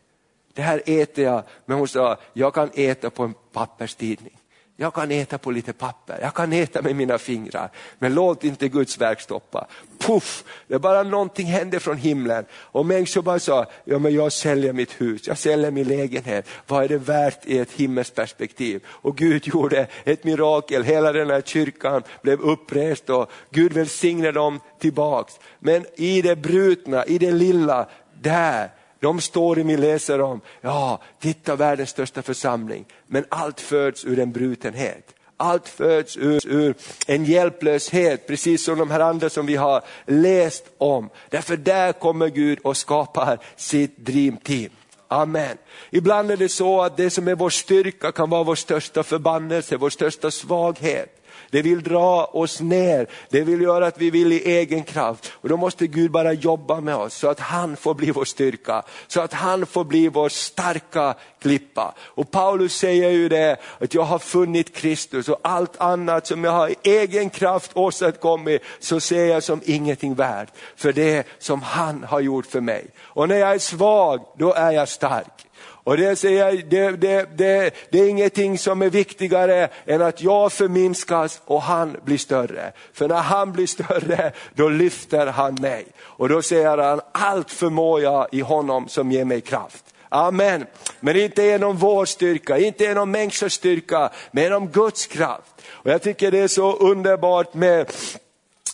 Det här äter jag, men hon sa, jag kan äta på en papperstidning. Jag kan äta på lite papper, jag kan äta med mina fingrar. Men låt inte Guds verk stoppa. Puff, det bara någonting hände från himlen. Och människor bara sa, ja men jag säljer mitt hus, jag säljer min lägenhet. Vad är det värt i ett himmelskt perspektiv? Och Gud gjorde ett mirakel, hela den här kyrkan blev upprest och Gud välsignade dem tillbaks. Men i det brutna, i det lilla, där de står i min läser om, ja, titta världens största församling, men allt föds ur en brutenhet. Allt föds ur, ur, en hjälplöshet, precis som de här andra som vi har läst om. Därför där kommer Gud och skapar sitt dreamteam. Amen. Ibland är det så att det som är vår styrka kan vara vår största förbannelse, vår största svaghet. Det vill dra oss ner, det vill göra att vi vill i egen kraft. Och då måste Gud bara jobba med oss så att han får bli vår styrka, så att han får bli vår starka klippa. Och Paulus säger ju det, att jag har funnit Kristus och allt annat som jag har i egen kraft åstadkommit så ser jag som ingenting värt för det som han har gjort för mig. Och när jag är svag, då är jag stark. Och det, säger jag, det, det, det, det är ingenting som är viktigare än att jag förminskas och han blir större. För när han blir större, då lyfter han mig. Och då säger han, allt förmår jag i honom som ger mig kraft. Amen. Men inte genom vår styrka, inte genom människors styrka, men genom Guds kraft. Och jag tycker det är så underbart med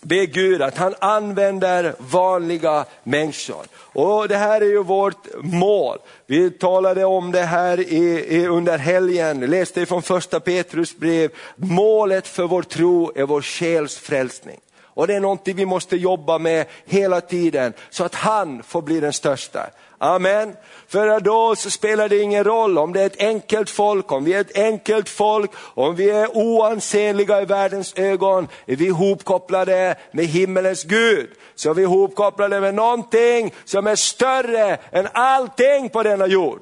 be Gud att han använder vanliga människor. Och det här är ju vårt mål. Vi talade om det här i, i, under helgen, läste från första Petrus brev. Målet för vår tro är vår själs frälsning. Och det är någonting vi måste jobba med hela tiden så att han får bli den största. Amen. För då så spelar det ingen roll om det är ett enkelt folk, om vi är ett enkelt folk, om vi är oansenliga i världens ögon, är vi ihopkopplade med himmelens Gud. Så är vi ihopkopplade med någonting som är större än allting på denna jord.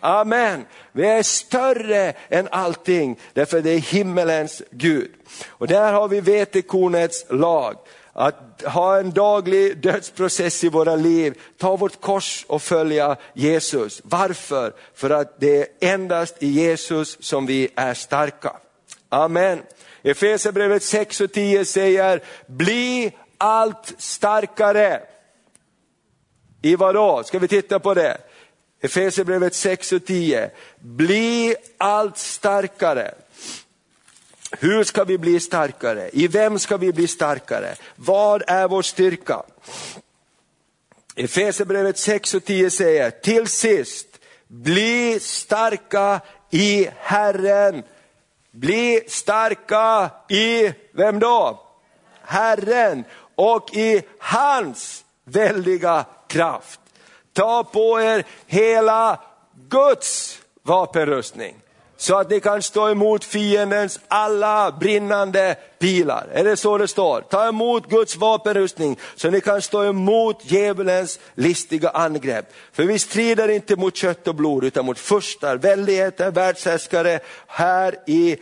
Amen. Vi är större än allting, därför det är himmelens Gud. Och där har vi vetekornets lag. Att ha en daglig dödsprocess i våra liv, ta vårt kors och följa Jesus. Varför? För att det är endast i Jesus som vi är starka. Amen. Efesierbrevet 6 och 10 säger, bli allt starkare. I vad då? Ska vi titta på det? Efesierbrevet 6 och 10. Bli allt starkare. Hur ska vi bli starkare? I vem ska vi bli starkare? Vad är vår styrka? Efesierbrevet 6 och 10 säger, till sist, bli starka i Herren. Bli starka i, vem då? Herren och i hans väldiga kraft. Ta på er hela Guds vapenrustning så att ni kan stå emot fiendens alla brinnande pilar. Är det så det står? Ta emot Guds vapenrustning så ni kan stå emot djävulens listiga angrepp. För vi strider inte mot kött och blod utan mot furstar, väldigheter, världshärskare här i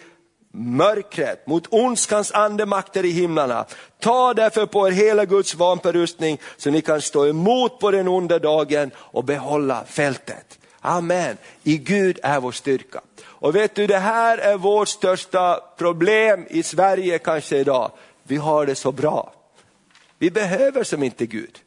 mörkret, mot ondskans andemakter i himlarna. Ta därför på er hela Guds vapenrustning så ni kan stå emot på den onda dagen och behålla fältet. Amen. I Gud är vår styrka. Och vet du, det här är vårt största problem i Sverige kanske idag. Vi har det så bra. Vi behöver som inte Gud.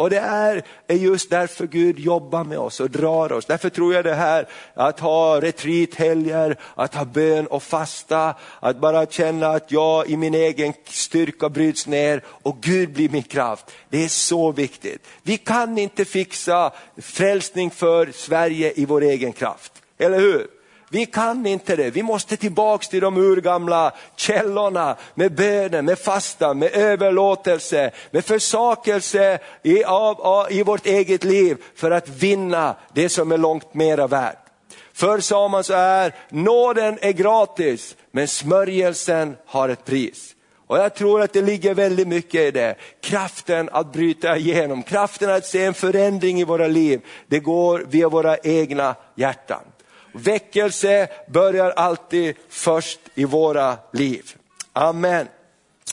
Och det är, är just därför Gud jobbar med oss och drar oss. Därför tror jag det här att ha retreathelger, att ha bön och fasta, att bara känna att jag i min egen styrka bryts ner och Gud blir min kraft. Det är så viktigt. Vi kan inte fixa frälsning för Sverige i vår egen kraft, eller hur? Vi kan inte det, vi måste tillbaks till de urgamla källorna med bönen, med fasta, med överlåtelse, med försakelse i, av, av, i vårt eget liv för att vinna det som är långt mera värt. Förr sa man så här, nåden är gratis men smörjelsen har ett pris. Och jag tror att det ligger väldigt mycket i det. Kraften att bryta igenom, kraften att se en förändring i våra liv, det går via våra egna hjärtan. Väckelse börjar alltid först i våra liv. Amen.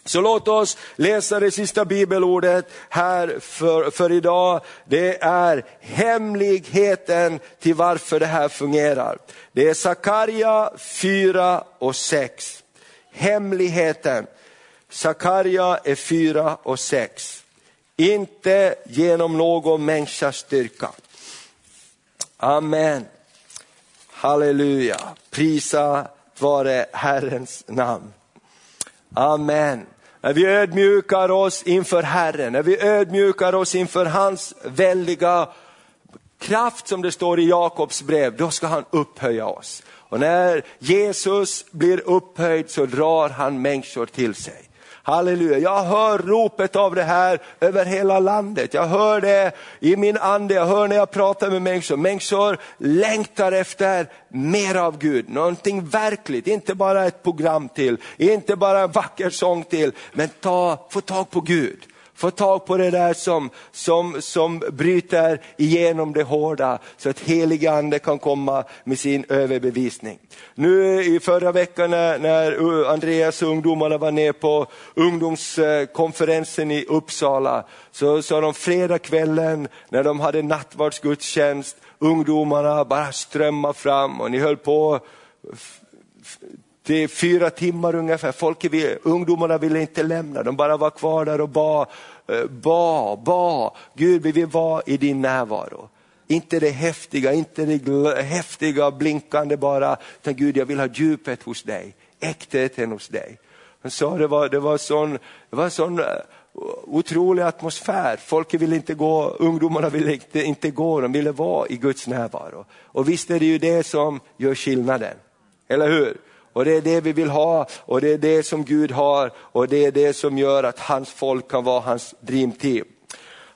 Så låt oss läsa det sista bibelordet här för, för idag. Det är hemligheten till varför det här fungerar. Det är Sakarja 4 och 6. Hemligheten. Sakarja är 4 och 6. Inte genom någon människas styrka. Amen. Halleluja, prisa vare Herrens namn. Amen. När vi ödmjukar oss inför Herren, när vi ödmjukar oss inför hans väldiga kraft som det står i Jakobs brev, då ska han upphöja oss. Och när Jesus blir upphöjd så drar han människor till sig. Halleluja, jag hör ropet av det här över hela landet. Jag hör det i min ande, jag hör när jag pratar med människor. Människor längtar efter mer av Gud, någonting verkligt, inte bara ett program till, inte bara en vacker sång till, men ta, få tag på Gud få tag på det där som, som, som bryter igenom det hårda så att heliga ande kan komma med sin överbevisning. Nu i förra veckan när, när Andreas och ungdomarna var ner på ungdomskonferensen i Uppsala så sa de fredagskvällen när de hade nattvardsgudstjänst, ungdomarna bara strömmade fram och ni höll på det är fyra timmar ungefär. Folk, ungdomarna ville inte lämna, de bara var kvar där och bad, eh, bad, bad. Gud vi vill vara i din närvaro. Inte det häftiga, inte det häftiga blinkande bara, utan Gud jag vill ha djupet hos dig, äktheten hos dig. Han sa det var, det var sån, det var sån eh, otrolig atmosfär. Folk ville inte gå, ungdomarna ville inte, inte gå, de ville vara i Guds närvaro. Och visst är det ju det som gör skillnaden, eller hur? Och det är det vi vill ha och det är det som Gud har och det är det som gör att hans folk kan vara hans dreamteam.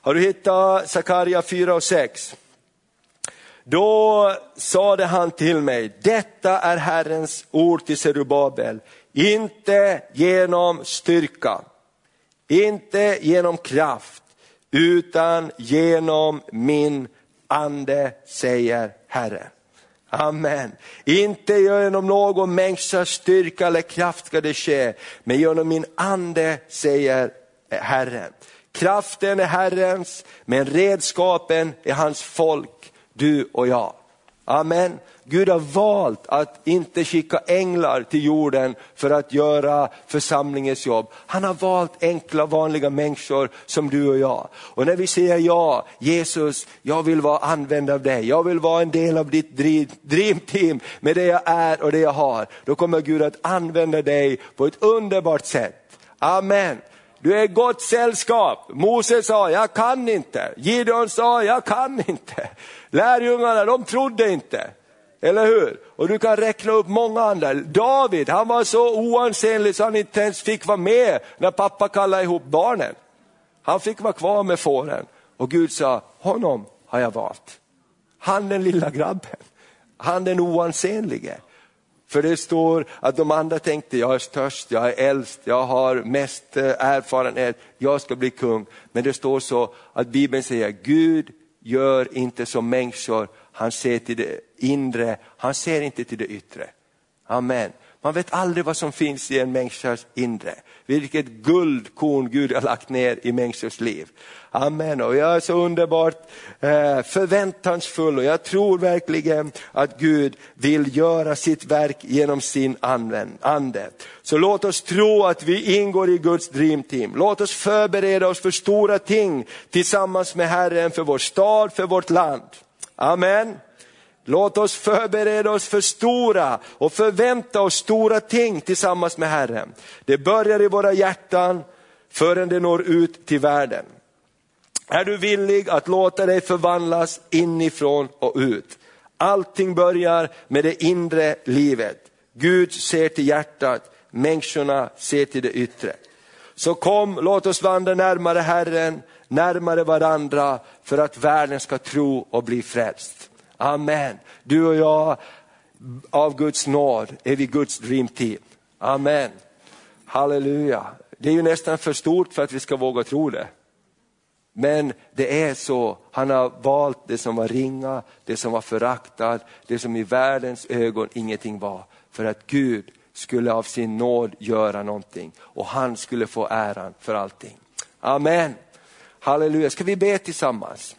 Har du hittat Sakaria 4 och 6? Då sade han till mig, detta är Herrens ord till Zerubabel, inte genom styrka, inte genom kraft, utan genom min ande, säger Herren. Amen. Inte genom någon människas styrka eller kraft ska det ske, men genom min ande, säger Herren. Kraften är Herrens, men redskapen är hans folk, du och jag. Amen. Gud har valt att inte skicka änglar till jorden för att göra församlingens jobb. Han har valt enkla vanliga människor som du och jag. Och när vi säger ja, Jesus, jag vill vara använd av dig, jag vill vara en del av ditt dreamteam med det jag är och det jag har. Då kommer Gud att använda dig på ett underbart sätt. Amen. Du är gott sällskap. Moses sa, jag kan inte. Gideon sa, jag kan inte. Lärjungarna, de trodde inte. Eller hur? Och du kan räkna upp många andra. David, han var så oansenlig så han inte ens fick vara med när pappa kallade ihop barnen. Han fick vara kvar med fåren. Och Gud sa, honom har jag valt. Han den lilla grabben. Han den oansenlige. För det står att de andra tänkte, jag är störst, jag är äldst, jag har mest eh, erfarenhet, jag ska bli kung. Men det står så att Bibeln säger, Gud gör inte som människor, han ser till det inre, han ser inte till det yttre. Amen. Man vet aldrig vad som finns i en människas inre. Vilket guldkorn Gud har lagt ner i människors liv. Amen. Och jag är så underbart eh, förväntansfull och jag tror verkligen att Gud vill göra sitt verk genom sin ande. Så låt oss tro att vi ingår i Guds dream team. Låt oss förbereda oss för stora ting tillsammans med Herren för vår stad, för vårt land. Amen. Låt oss förbereda oss för stora och förvänta oss stora ting tillsammans med Herren. Det börjar i våra hjärtan förrän det når ut till världen. Är du villig att låta dig förvandlas inifrån och ut? Allting börjar med det inre livet. Gud ser till hjärtat, människorna ser till det yttre. Så kom, låt oss vandra närmare Herren, närmare varandra för att världen ska tro och bli frälst. Amen. Du och jag, av Guds nåd är vi Guds dream team. Amen. Halleluja. Det är ju nästan för stort för att vi ska våga tro det. Men det är så, han har valt det som var ringa, det som var föraktat, det som i världens ögon ingenting var. För att Gud skulle av sin nåd göra någonting och han skulle få äran för allting. Amen. Halleluja, ska vi be tillsammans?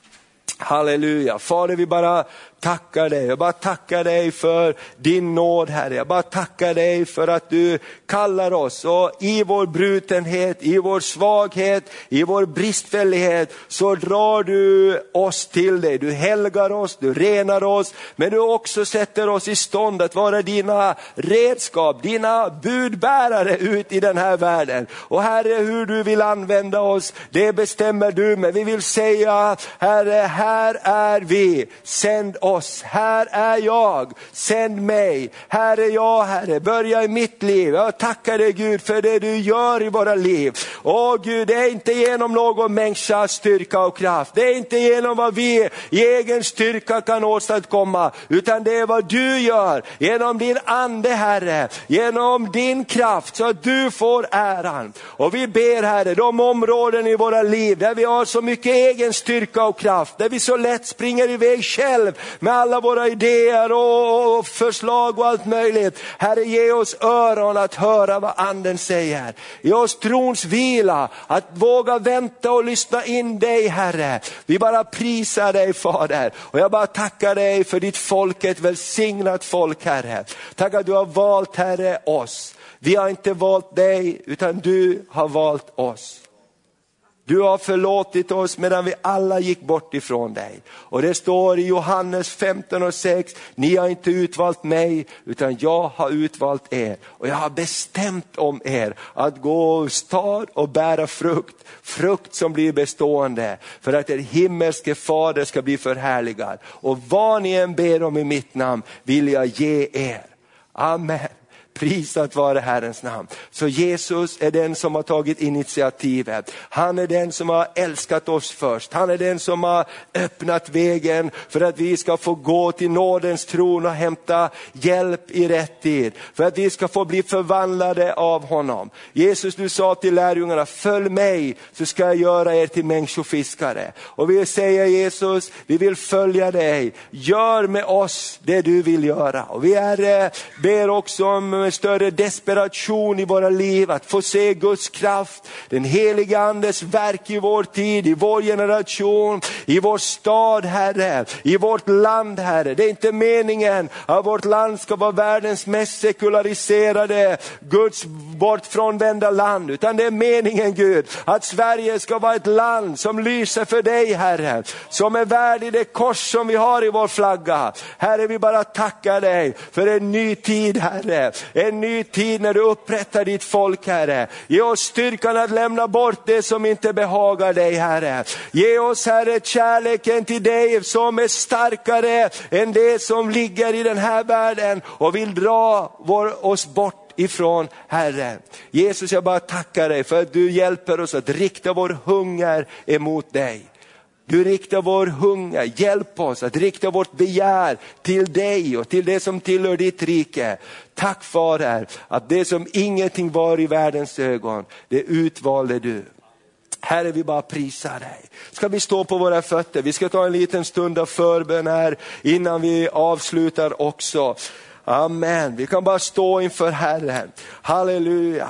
Halleluja, Fader vi bara tackar dig. Jag bara tackar dig för din nåd Herre. Jag bara tackar dig för att du kallar oss och i vår brutenhet, i vår svaghet, i vår bristfällighet så drar du oss till dig. Du helgar oss, du renar oss, men du också sätter oss i stånd att vara dina redskap, dina budbärare ut i den här världen. Och Herre, hur du vill använda oss, det bestämmer du, men vi vill säga Herre, här är vi, sänd oss oss. Här är jag, sänd mig. Här är jag Herre, börja i mitt liv. Jag tackar dig Gud för det du gör i våra liv. Åh Gud, det är inte genom någon människas styrka och kraft. Det är inte genom vad vi i egen styrka kan åstadkomma, utan det är vad du gör genom din ande Herre, genom din kraft så att du får äran. Och vi ber Herre, de områden i våra liv där vi har så mycket egen styrka och kraft, där vi så lätt springer iväg själv med alla våra idéer och förslag och allt möjligt. Herre, ge oss öron att höra vad anden säger. Ge oss trons vila, att våga vänta och lyssna in dig Herre. Vi bara prisar dig Fader och jag bara tackar dig för ditt folk, ett välsignat folk Herre. Tack att du har valt Herre oss. Vi har inte valt dig utan du har valt oss. Du har förlåtit oss medan vi alla gick bort ifrån dig. Och det står i Johannes 15 och 6, ni har inte utvalt mig utan jag har utvalt er. Och jag har bestämt om er att gå stad och bära frukt, frukt som blir bestående. För att er himmelske fader ska bli förhärligad. Och vad ni än ber om i mitt namn vill jag ge er. Amen. Prisat vare Herrens namn. Så Jesus är den som har tagit initiativet. Han är den som har älskat oss först. Han är den som har öppnat vägen för att vi ska få gå till nådens tron och hämta hjälp i rätt tid. För att vi ska få bli förvandlade av honom. Jesus du sa till lärjungarna, följ mig så ska jag göra er till människofiskare. Och vi säger Jesus, vi vill följa dig. Gör med oss det du vill göra. Och vi är, eh, ber också om eh, en större desperation i våra liv, att få se Guds kraft, den heliga andes verk i vår tid, i vår generation, i vår stad Herre, i vårt land Herre. Det är inte meningen att vårt land ska vara världens mest sekulariserade, Guds bortfrånvända land, utan det är meningen Gud, att Sverige ska vara ett land som lyser för dig Herre, som är värd i det kors som vi har i vår flagga. Herre vi bara tackar dig för en ny tid Herre, en ny tid när du upprättar ditt folk Herre. Ge oss styrkan att lämna bort det som inte behagar dig Herre. Ge oss Herre kärleken till dig som är starkare än det som ligger i den här världen och vill dra vår, oss bort ifrån Herre. Jesus jag bara tackar dig för att du hjälper oss att rikta vår hunger emot dig. Du riktar vår hunger, hjälp oss att rikta vårt begär till dig och till det som tillhör ditt rike. Tack Fader att det som ingenting var i världens ögon, det utvalde du. Herre, vi bara prisar dig. Ska vi stå på våra fötter? Vi ska ta en liten stund av förbön här innan vi avslutar också. Amen, vi kan bara stå inför Herren. Halleluja.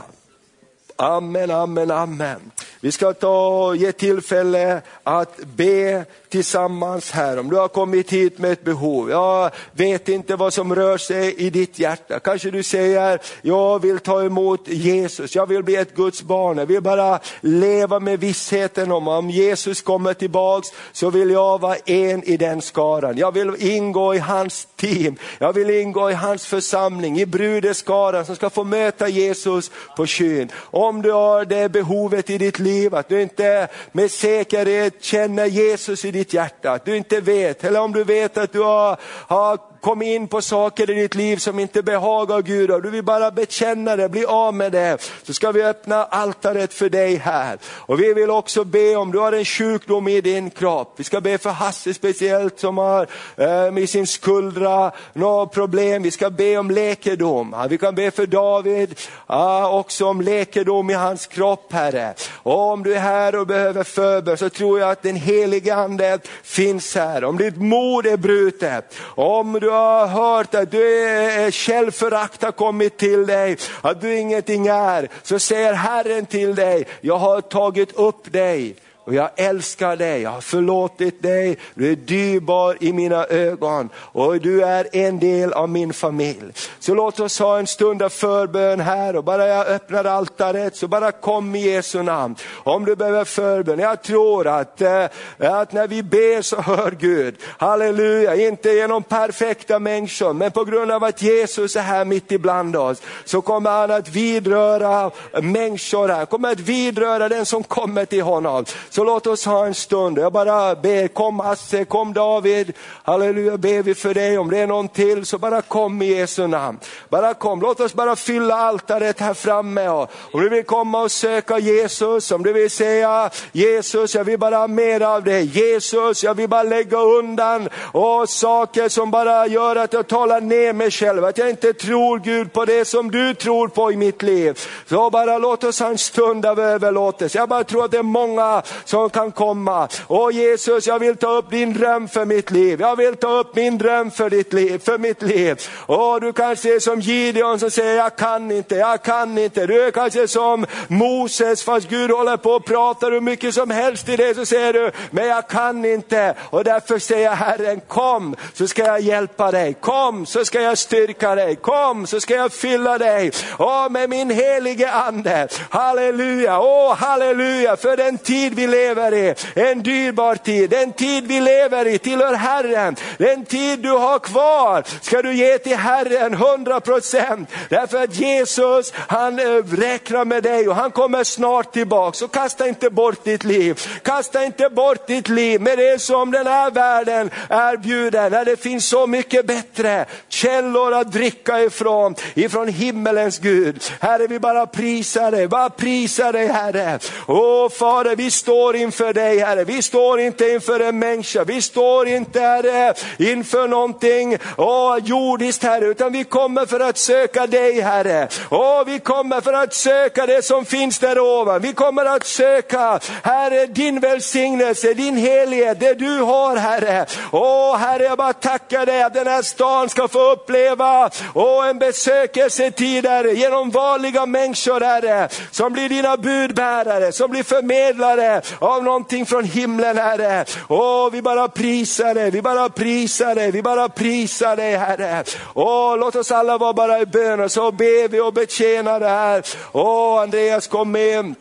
Amen, amen, amen. Vi ska ta och ge tillfälle att be tillsammans här. Om du har kommit hit med ett behov, jag vet inte vad som rör sig i ditt hjärta. Kanske du säger, jag vill ta emot Jesus, jag vill bli ett Guds barn. Jag vill bara leva med vissheten om om Jesus kommer tillbaks så vill jag vara en i den skaran. Jag vill ingå i hans team, jag vill ingå i hans församling, i brudeskaran som ska få möta Jesus på skyn. Om du har det behovet i ditt liv, att du inte med säkerhet känner Jesus i ditt ditt hjärta, att du inte vet, eller om du vet att du har, har kommit in på saker i ditt liv som inte behagar Gud och du vill bara bekänna det, bli av med det, så ska vi öppna altaret för dig här. Och vi vill också be om du har en sjukdom i din kropp. Vi ska be för Hasse speciellt som har eh, med sin skuldra några problem. Vi ska be om läkedom. Vi kan be för David ja, också om läkedom i hans kropp Herre. Och om du är här och behöver förbön så tror jag att den Helige ande finns här. Om ditt mod är brutet, om du har hört att du är självförakt har kommit till dig, att du ingenting är, så säger Herren till dig, jag har tagit upp dig och jag älskar dig, jag har förlåtit dig, du är dyrbar i mina ögon och du är en del av min familj. Så låt oss ha en stund av förbön här och bara jag öppnar altaret så bara kom i Jesu namn. Om du behöver förbön, jag tror att, eh, att när vi ber så hör Gud, halleluja, inte genom perfekta människor men på grund av att Jesus är här mitt ibland oss så kommer han att vidröra människor här, kommer att vidröra den som kommer till honom. Så låt oss ha en stund. Jag bara ber, kom Asse, kom David, halleluja ber vi för dig. Om det är någon till så bara kom i Jesu namn. Bara kom, låt oss bara fylla altaret här framme. Och om du vill komma och söka Jesus, om du vill säga Jesus, jag vill bara ha mer av dig. Jesus, jag vill bara lägga undan och saker som bara gör att jag talar ner mig själv. Att jag inte tror Gud på det som du tror på i mitt liv. Så bara låt oss ha en stund av överlåtelse. Jag bara tror att det är många som kan komma. Åh Jesus, jag vill ta upp din dröm för mitt liv. Jag vill ta upp min dröm för, ditt liv, för mitt liv. Åh, du kanske är som Gideon som säger, jag kan inte, jag kan inte. Du är kanske som Moses, fast Gud håller på och pratar hur mycket som helst i det, så säger du, men jag kan inte. Och därför säger Herren, kom så ska jag hjälpa dig. Kom så ska jag styrka dig. Kom så ska jag fylla dig. Åh, med min helige ande. Halleluja, åh halleluja, för den tid vi lever i, en dyrbar tid, den tid vi lever i tillhör Herren. Den tid du har kvar ska du ge till Herren 100 procent. Därför att Jesus, han eh, räknar med dig och han kommer snart tillbaka. Så kasta inte bort ditt liv. Kasta inte bort ditt liv med det som den här världen erbjuder, när det finns så mycket bättre källor att dricka ifrån, ifrån himmelens Gud. Herre, vi bara prisar dig, bara prisar dig Herre. Åh Fader, vi står inför dig Herre, vi står inte inför en människa, vi står inte Herre inför någonting åh, jordiskt Herre, utan vi kommer för att söka dig Herre. Åh, vi kommer för att söka det som finns där ovan. Vi kommer att söka Herre din välsignelse, din helighet, det du har Herre. Åh Herre, jag bara tackar dig att den här stan ska få uppleva åh, en besökelsetid Herre, genom vanliga människor Herre, som blir dina budbärare, som blir förmedlare av någonting från himlen Herre. Åh, vi bara prisar dig, vi bara prisar dig, vi bara prisar dig Herre. Åh, låt oss alla vara bara i bön och så ber vi och betjänar det här. Åh, Andreas kom med.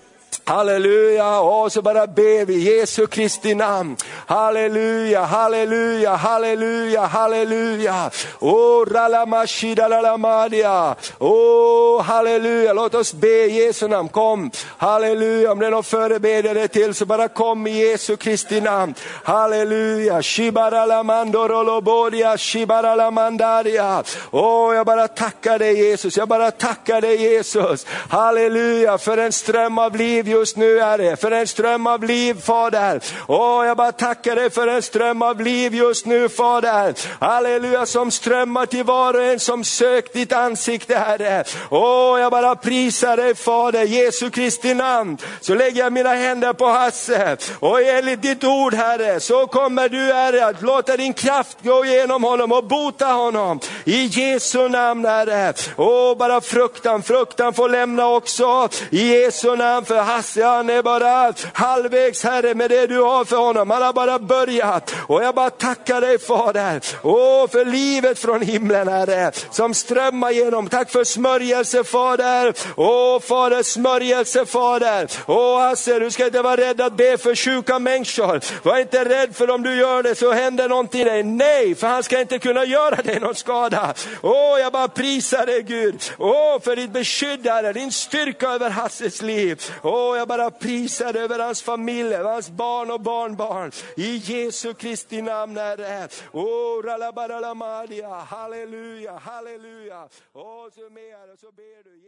Halleluja, och så bara ber vi i Jesu Kristi namn. Halleluja, halleluja, halleluja, halleluja. Oh, ralamashidalalamadia. Oh, halleluja, låt oss be i Jesu namn. Kom, halleluja, om det är någon förebedjare till så bara kom i Jesu Kristi namn. Halleluja, shibaralamandorolobodia, shibaralamandaria. Åh, jag bara tackar dig Jesus, jag bara tackar dig Jesus. Halleluja, för en ström av liv just nu Herre, för en ström av liv Fader. Åh, jag bara tackar dig för en ström av liv just nu Fader. Halleluja, som strömmar till var och en som sökt ditt ansikte Herre. Åh, jag bara prisar dig Fader, Jesu Kristi namn. Så lägger jag mina händer på Hasse och enligt ditt ord Herre, så kommer du Herre att låta din kraft gå igenom honom och bota honom. I Jesu namn Herre. Åh, bara fruktan, fruktan får lämna också i Jesu namn för Hasse, han är bara halvvägs Herre med det du har för honom. Han har bara börjat och jag bara tackar dig Fader. Åh, för livet från himlen Herre, som strömmar genom. Tack för smörjelse Fader. Åh Fader, smörjelse Fader. Åh Hasse, du ska inte vara rädd att be för sjuka människor. Var inte rädd för om du gör det så händer någonting dig. Nej, för han ska inte kunna göra dig någon skada. Åh, jag bara prisar dig Gud. Åh, för ditt beskydd Herre, din styrka över Hasses liv. Åh, jag bara prisar över hans familj, över hans barn och barnbarn. I Jesu Kristi namn Herre. Åh, ralabaralamadia, halleluja, halleluja. Åh, så mer, så ber du.